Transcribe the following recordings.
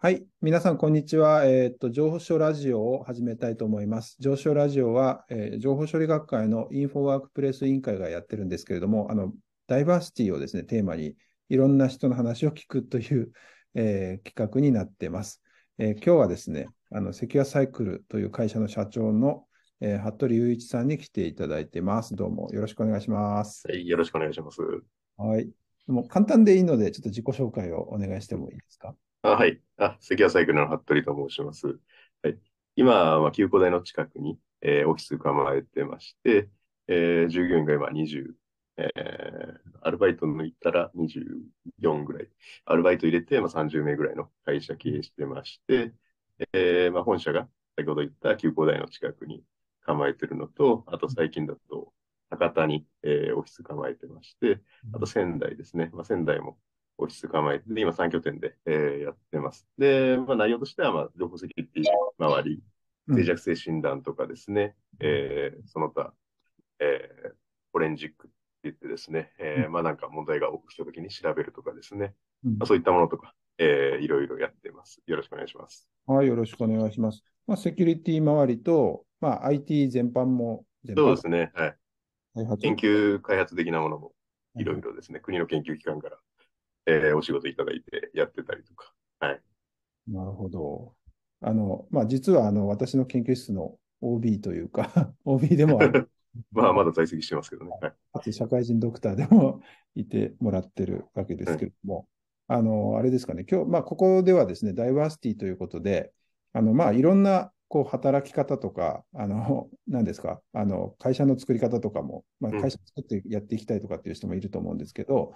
はい。皆さん、こんにちは。えっ、と、情報書ラジオを始めたいと思います。情報書ラジオは、えー情報処理学会のインフォワークプレス委員会がやってるんですけれども、あの、ダイバーシティをですね、テーマに、いろんな人の話を聞くという、えー企画になっています。えー今日はですね、あの、セキュアサイクルという会社の社長の、えー服部雄一さんに来ていただいてます。どうもよろしくお願いします。はい、よろしくお願いします。はい。も簡単でいいので、ちょっと自己紹介をお願いしてもいいですか？あ、はい。あ、関谷サイクルの服部と申します。はい。今は、旧古代の近くに、えー、オフィス構えてまして、えー、従業員が今20、えー、アルバイト抜いたら24ぐらい。アルバイト入れて、まあ、30名ぐらいの会社経営してまして、えー、まあ、本社が先ほど言った旧古代の近くに構えてるのと、あと最近だと、博多に、えー、オフィス構えてまして、あと仙台ですね。まあ、仙台もオフィス構えて、今3拠点で、えー、やってます。で、まあ、内容としては、まあ、情報セキュリティ周り、脆弱性診断とかですね、うん、えー、その他、えー、フォレンジックって言ってですね、えー、まあなんか問題が起きたときに調べるとかですね、うん、まあ、そういったものとか、えー、いろいろやってます。よろしくお願いします。はい、よろしくお願いします。まあ、セキュリティ周りと、まあ、IT 全般も全般、そうですね、はい。研究開発的なものもいろいろですね、はい、国の研究機関からえー、お仕事いただいてやってたりとか。はい。なるほど。あの、まあ、実は、あの、私の研究室の OB というか OB でもある。まあ、まだ在籍してますけどね。はい。あと、社会人ドクターでも いてもらってるわけですけれども、はい、あの、あれですかね、今日、まあ、ここではですね、ダイバーシティということで、あの、まあ、いろんな、こう、働き方とか、あの、何ですか、あの、会社の作り方とかも、まあ、会社作ってやっていきたいとかっていう人もいると思うんですけど、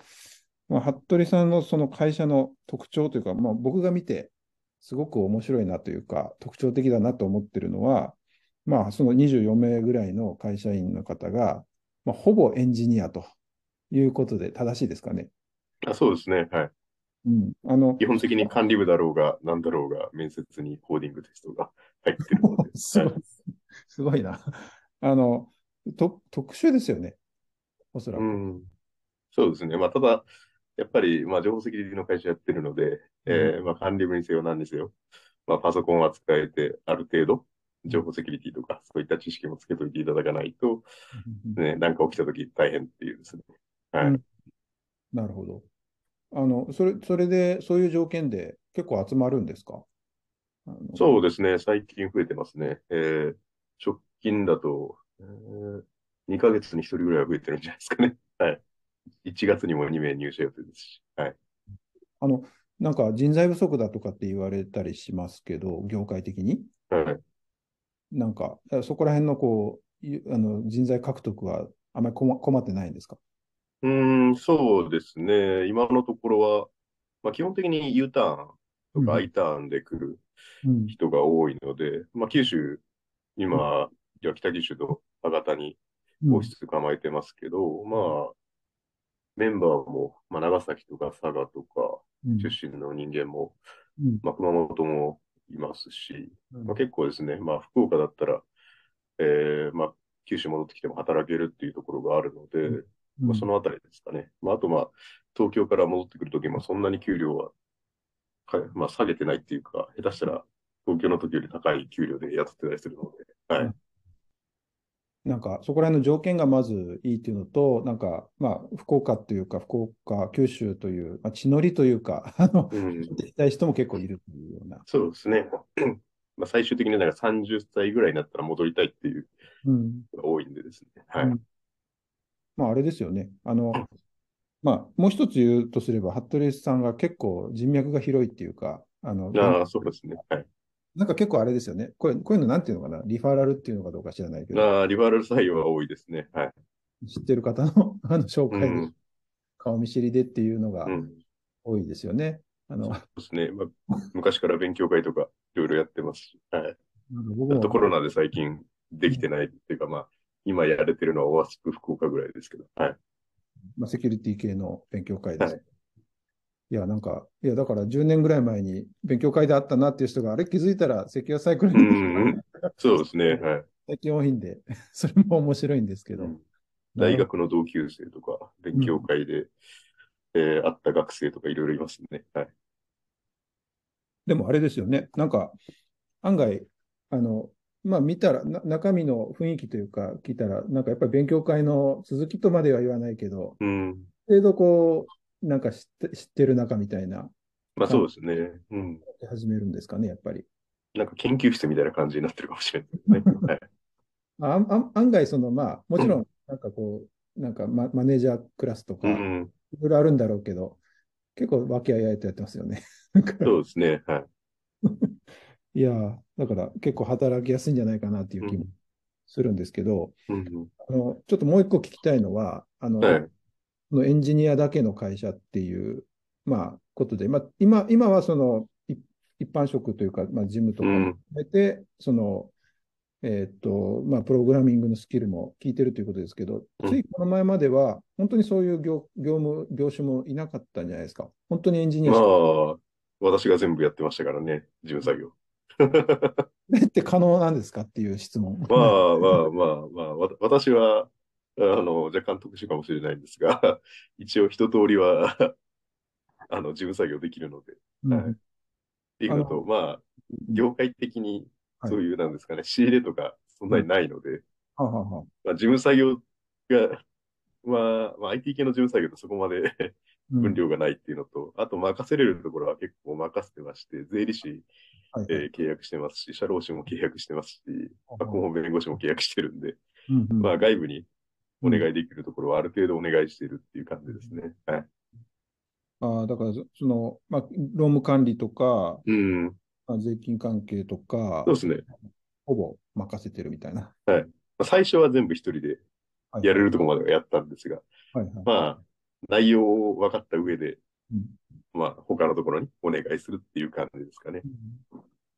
まあ、服部さんのその会社の特徴というか、まあ、僕が見て、すごく面白いなというか、特徴的だなと思ってるのは、まあ、その24名ぐらいの会社員の方が、まあ、ほぼエンジニアということで正しいですかね。あそうですね。はい。うん、あの基本的に管理部だろうが、なんだろうが、面接にコーディングテストが 入ってるので。すごい、すごいな。あの、と特殊ですよね。おそらく。うん、そうですね。まあ、ただ、やっぱり、まあ、情報セキュリティの会社やってるので、えー、まあ、管理部にせよなんですよ。まあ、パソコンは使えて、ある程度、情報セキュリティとか、そういった知識もつけといていただかないと、ね、なんか起きたとき大変っていうですね。はい、うん。なるほど。あの、それ、それで、そういう条件で結構集まるんですか？そうですね。最近増えてますね。えー、直近だと、えー、2ヶ月に1人ぐらいは増えてるんじゃないですかね。はい。1月にも2名入社予定ですし。はい。あの、なんか人材不足だとかって言われたりしますけど、業界的に。はい。なんか、そこら辺のこう、あの人材獲得はあまり困ってないんですか？うん、そうですね。今のところは、まあ、基本的に U ターンとか I ターンで来る人が多いので、うん、まあ、九州、今、うん、北九州と博多にオフィス構えてますけど、うん、まあ、メンバーも、まあ、長崎とか佐賀とか出身の人間も、うん、まあ、熊本もいますし、うん、まあ、結構ですね、まあ、福岡だったら、えーまあ、九州戻ってきても働けるっていうところがあるので、うん、まあ、そのあたりですかね。まあ、あと、まあ、東京から戻ってくるときもそんなに給料はまあ、下げてないっていうか、下手したら東京の時より高い給料で雇ってたりするので、はい。なんかそこら辺の条件がまずいいっていうのと、なんかまあ福岡っていうか、福岡、九州という、まあ、地のりというか、あの、うん、たい人も結構いるというような。そうですね。まあ最終的になんか30歳ぐらいになったら戻りたいっていうが多いんでですね。はい。うん、まああれですよね。あの、まあもう一つ言うとすれば、服部さんが結構人脈が広いっていうか、あの、あそうですね。はい。なんか結構あれですよね。これ、こういうのなんていうのかな？リファラルっていうのかどうか知らないけど。ああ、リファラル採用は多いですね。はい。知ってる方の あの紹介で、うん、顔見知りでっていうのが多いですよね。うん、あのそうですね、まあ。昔から勉強会とかいろいろやってますし。はい。あとコロナで最近できてないっていうか、まあ、今やれてるのはオアスク福岡ぐらいですけど。はい。まあ、セキュリティ系の勉強会です。はいいや、なんか、いや、だから10年ぐらい前に勉強会であったなっていう人が、あれ気づいたら、セキュアサイクルに、そうですね。はい。最近多いんで、それも面白いんですけど。うん、大学の同級生とか、勉強会で、うん、えー、会った学生とかいろいろいますね。はい。でもあれですよね。なんか、案外、あの、まあ見たら、中身の雰囲気というか、聞いたら、なんかやっぱり勉強会の続きとまでは言わないけど、うん。程度こう、なんか知って知ってる中みたいな。まあそうですね。うん。始めるんですかね、やっぱり。なんか研究室みたいな感じになってるかもしれないですね。はい、あ案外、その、まあ、もちろん、なんかこう、なんかママネージャークラスとか、いろいろあるんだろうけど、結構和気あいあいとやってますよね。そうですね。はい。いや、だから結構働きやすいんじゃないかなっていう気もするんですけど、うん、あのちょっともう一個聞きたいのは、あの、はい、のエンジニアだけの会社っていう、まあ、ことで、まあ、今今はその一般職というか、まあ、事務とか含めて、うん、その、えっ、と、まあ、プログラミングのスキルも聞いてるということですけど、ついこの前までは、本当にそういう業業務、業種もいなかったんじゃないですか。本当にエンジニア。まあ、私が全部やってましたからね、事務作業。って可能なんですかっていう質問。まあまあまあまあ、私は、あの、若干特殊かもしれないんですが、一応一通りは あの、事務作業できるので、うん、はい。っていうのと、まあ、業界的に、そういう、なんですかね、はい、仕入れとか、そんなにないので、はははまあ、事務作業が、まあ、まあ、IT 系の事務作業とそこまで 分量がないっていうのと、うん、あと任せれるところは結構任せてまして、税理士、はい、えー、契約してますし、社労士も契約してますし、顧問弁護士も契約してるんで、うんうん、まあ外部にお願いできるところはある程度お願いしてるっていう感じですね。はい。あだから、その、まあ、労務管理とか、うん、まあ、税金関係とか、そうですね。ほぼ任せてるみたいな。はい。まあ、最初は全部一人でやれるところまではやったんですが、はいはい、まあ、内容を分かった上で、うん、まあ、他のところにお願いするっていう感じですかね。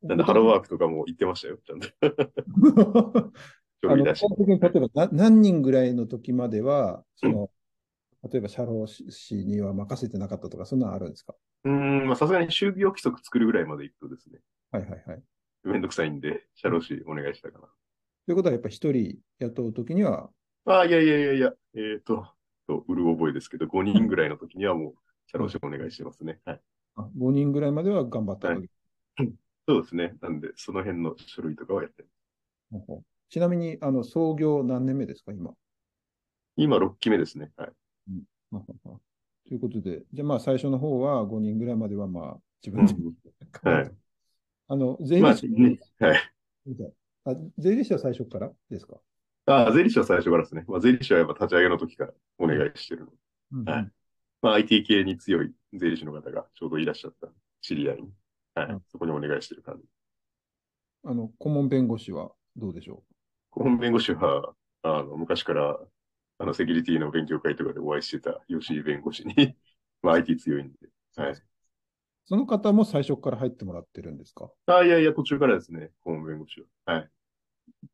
うん、なんで、ハローワークとかも言ってましたよ、ちゃんと。あの例えば何人ぐらいの時までは、その、例えば社労士には任せてなかったとか、そんなのあるんですか？うん、まあさすがに就業規則作るぐらいまでいくとですね。はいはいはい。めんどくさいんで、社労士お願いしたかな。ということは、やっぱ一人雇うときにはああ、いやいやいやいや、えっ、ー、と、と、うる覚えですけど、5人ぐらいの時にはもう、社労士お願いしてますね。はい。あ5人ぐらいまでは頑張ったはい、そうですね。なんで、その辺の書類とかはやってる。ちなみに、あの、創業何年目ですか、今？今、6期目ですね。はい。ということで、じゃあまあ最初の方は5人ぐらいまではまあ自分で、うん、はい。あの、税理士、まあね、はい。あ税理士は最初からですか？ああ、税理士は最初からですね。まあ、税理士はやっぱ立ち上げの時からお願いしてるの。うん、はい。まあ、IT 系に強い税理士の方がちょうどいらっしゃった知り合いに、はい。うん、そこにお願いしてる感じ。あの、顧問弁護士はどうでしょう？顧問弁護士は、あの、昔からあの、セキュリティの勉強会とかでお会いしてた吉井弁護士に まあ、IT 強いんで。はい。その方も最初から入ってもらってるんですか？あいやいや、途中からですね、顧問弁護士は。はい。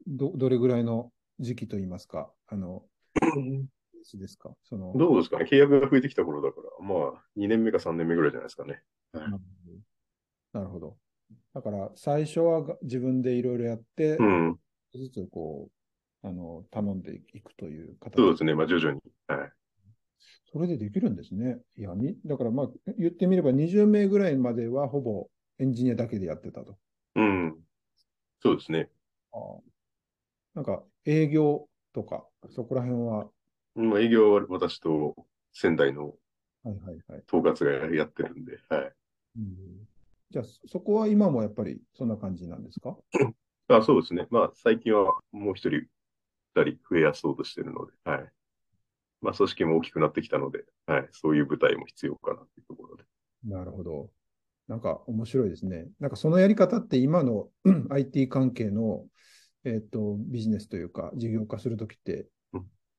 ど、どれぐらいの時期といいますか、あの、ですか？そのどうですかね？契約が増えてきた頃だから、まあ、2年目か3年目ぐらいじゃないですかね。はい、なるほど。だから、最初は自分でいろいろやって、うん、ずつこう、あの、頼んでいくという形そうですね。まあ、徐々に。はい。それでできるんですね。いや、に、だからまあ、言ってみれば20名ぐらいまではほぼエンジニアだけでやってたと。うん。そうですね。あなんか、営業とか、そこら辺は。まあ、営業は私と仙台のはいはいはい。統括がやってるんで、はい。うん、じゃあ、そこは今もやっぱりそんな感じなんですか？あそうですね。まあ、最近はもう一人人増えやそうとしてるので、はい。まあ、組織も大きくなってきたので、はい、そういう舞台も必要かなっていうところで。なるほど。なんか面白いですね。なんかそのやり方って今の IT 関係の、えーと、ビジネスというか事業化するときって、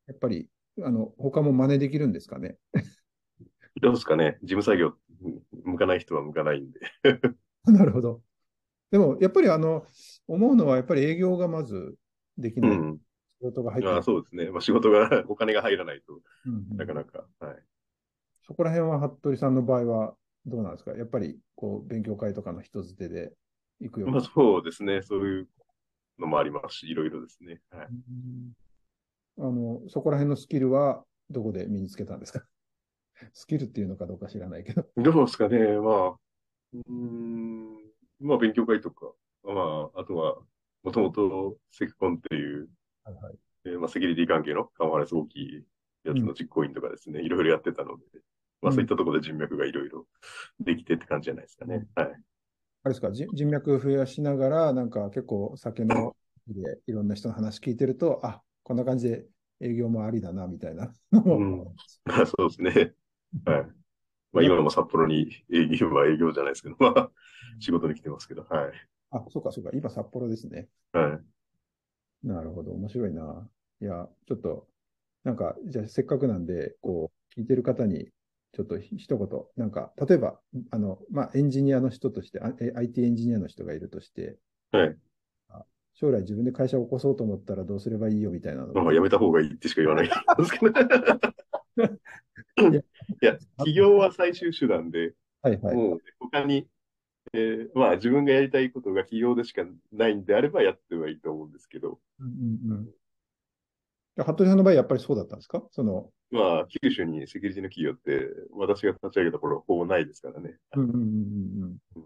やっぱりあの他も真似できるんですかね？どうですかね。事務作業向かない人は向かないんで なるほど。でもやっぱりあの思うのはやっぱり営業がまずできない。うん仕事が入ってあそうですね。まあ、仕事が、お金が入らないと、なかなか、はい。そこら辺は服部さんの場合はどうなんですか？やっぱり、こう、勉強会とかの人づてで行くよまあ、そうですね。そういうのもありますし、いろいろですね。はい。あの、そこら辺のスキルはどこで身につけたんですか？スキルっていうのかどうか知らないけど。どうですかね。まあ、うん。まあ、勉強会とか、まあ、あとは、もともとセクコンっていう、はいはい。えーまあ、セキュリティ関係のカンファレンス大きいやつの実行委員とかですね、いろいろやってたので、まあ、そういったところで人脈がいろいろできてって感じじゃないですかね。はい。あれですか、じ人脈増やしながら、なんか結構酒のでいろんな人の話聞いてると、あこんな感じで営業もありだな、みたいなのも。うんまあ、そうですね。はい。まあ、今も札幌に営業は営業じゃないですけど、まあ、仕事に来てますけど、はい。あ、そうか、そうか、今札幌ですね。はい。なるほど、面白いな。いや、ちょっと、なんか、じゃあせっかくなんで、こう、聞いてる方に、ちょっとひ一言、なんか、例えば、あの、まあ、エンジニアの人として、IT エンジニアの人がいるとして、はい。将来自分で会社を起こそうと思ったらどうすればいいよみたいなの。まあ、やめた方がいいってしか言わないんですけど。い や、企業は最終手段で、はいはい。もう他に、えーまあ自分がやりたいことが企業でしかないんであればやってはいいと思うんですけど、うんうんうん。で服部さんの場合、やっぱりそうだったんですか？その、まあ九州にセキュリティの企業って私が立ち上げた頃ほぼないですからね。うんうんうんうんうん。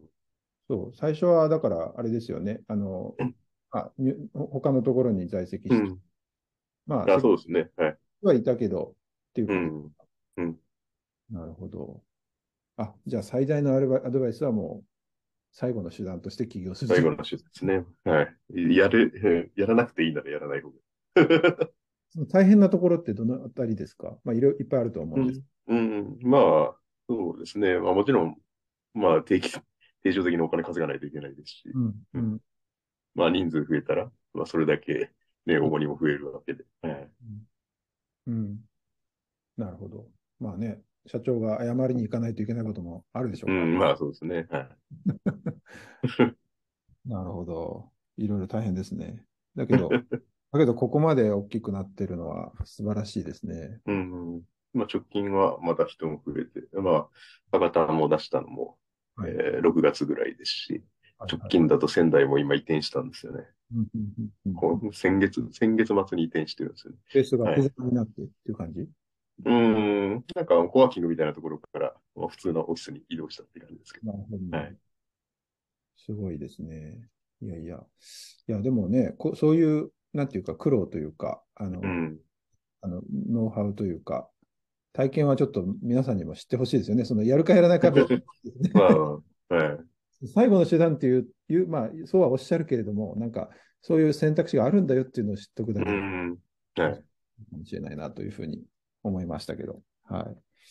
そう、最初はだから、あれですよね。あの、あ、に他のところに在籍して、うん。まあ、あ、そうですね。はい。はい。たけど、ってい。ううことん。うん。なるほど。あ、じゃあ最大のアドバイアドバイスはもう、最後の手段として起業する。最後の手術ですね。はい。やる、やらなくていいならやらない方が。その大変なところってどのあたりですか？まあ、いろいっぱいあると思うんです。うん。まあ、そうですね。まあもちろん、まあ定期、定常的にお金稼がないといけないですし、うん。うん。まあ人数増えたら、まあそれだけね、重荷も増えるわけで。はい。うん。なるほど。まあね、社長が謝りに行かないといけないこともあるでしょうから。うん、まあそうですね。はい。なるほど。いろいろ大変ですね。だけど、だけどここまで大きくなってるのは素晴らしいですね。うん。まあ直近はまた人も増えて、まあ、博多も出したのも、はいえー6月ぐらいですし、はい直近だと仙台も今移転したんですよね。先月、先月末に移転してるんですよね。ベースが複雑になってっていう感じ、うん。なんかコワーキングみたいなところから、まあ普通のオフィスに移動したって感じですけど。なるほどね、はいすごいですね。いやいや。いや、でもね、こそういう、なんていうか、苦労というか、あの、うん。あのノウハウというか、体験はちょっと皆さんにも知ってほしいですよね。そのやるかやらないかね まあ、はい。最後の手段っていう、いうまあ、そうはおっしゃるけれども、なんか、そういう選択肢があるんだよっていうのを知っておくだけうかん。はい。もしれないなというふうに思いましたけど。は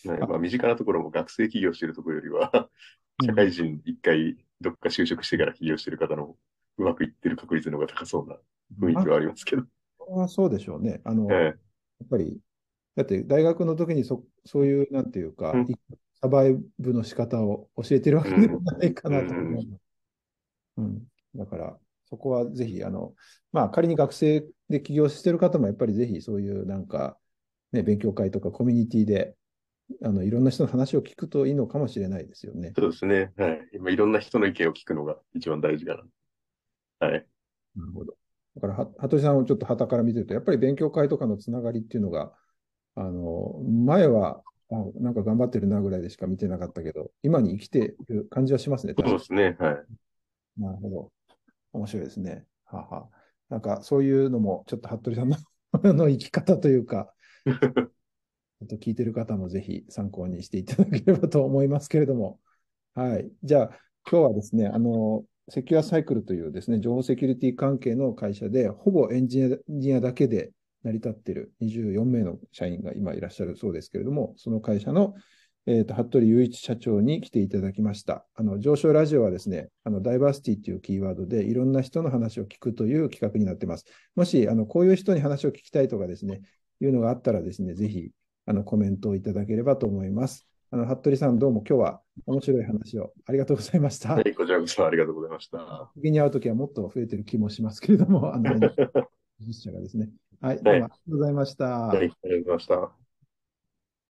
い。ねまあ、身近なところも学生起業してるところよりは、社会人一回どっか就職してから起業してる方のうまくいってる確率の方が高そうな雰囲気はありますけど。まあ、そうでしょうね。あの、えやっぱり、だって大学の時にそそういう、なんていうか、うんサバイブの仕方を教えてるわけでもないかなと思う。うん。だから、そこはぜひ、あの、まあ、仮に学生で起業してる方も、やっぱりぜひそういうなんか、ね、勉強会とかコミュニティで、あの、いろんな人の話を聞くといいのかもしれないですよね。そうですね。はい。今いろんな人の意見を聞くのが一番大事かな。はい。なるほど。だから、は羽鳥さんをちょっと旗から見てると、やっぱり勉強会とかのつながりっていうのが、あの、前は、あなんか頑張ってるなぐらいでしか見てなかったけど、今に生きている感じはしますね。そうですね。はい。になるほど。面白いですね。はあはあなんか、そういうのも、ちょっと服部さんのあ の生き方というか、聞いてる方もぜひ参考にしていただければと思いますけれども。はい。じゃあ、今日はですね、あの、セキュアサイクルというですね、情報セキュリティ関係の会社で、ほぼエンジニアだけで成り立っている24名の社員が今いらっしゃるそうですけれども、その会社の、えーと服部雄一社長に来ていただきました。あの上昇ラジオはですね、あのダイバーシティというキーワードでいろんな人の話を聞くという企画になっています。もしあのこういう人に話を聞きたいとかですね、いうのがあったらですね、ぜひあのコメントをいただければと思います。あの服部さん、どうも今日は面白い話をありがとうございました。はい、こちらこそありがとうございました。次に会うときはもっと増えてる気もしますけれども、あの、実社がですね。はい、どうもありがとうございました。はい、ありがとうございました。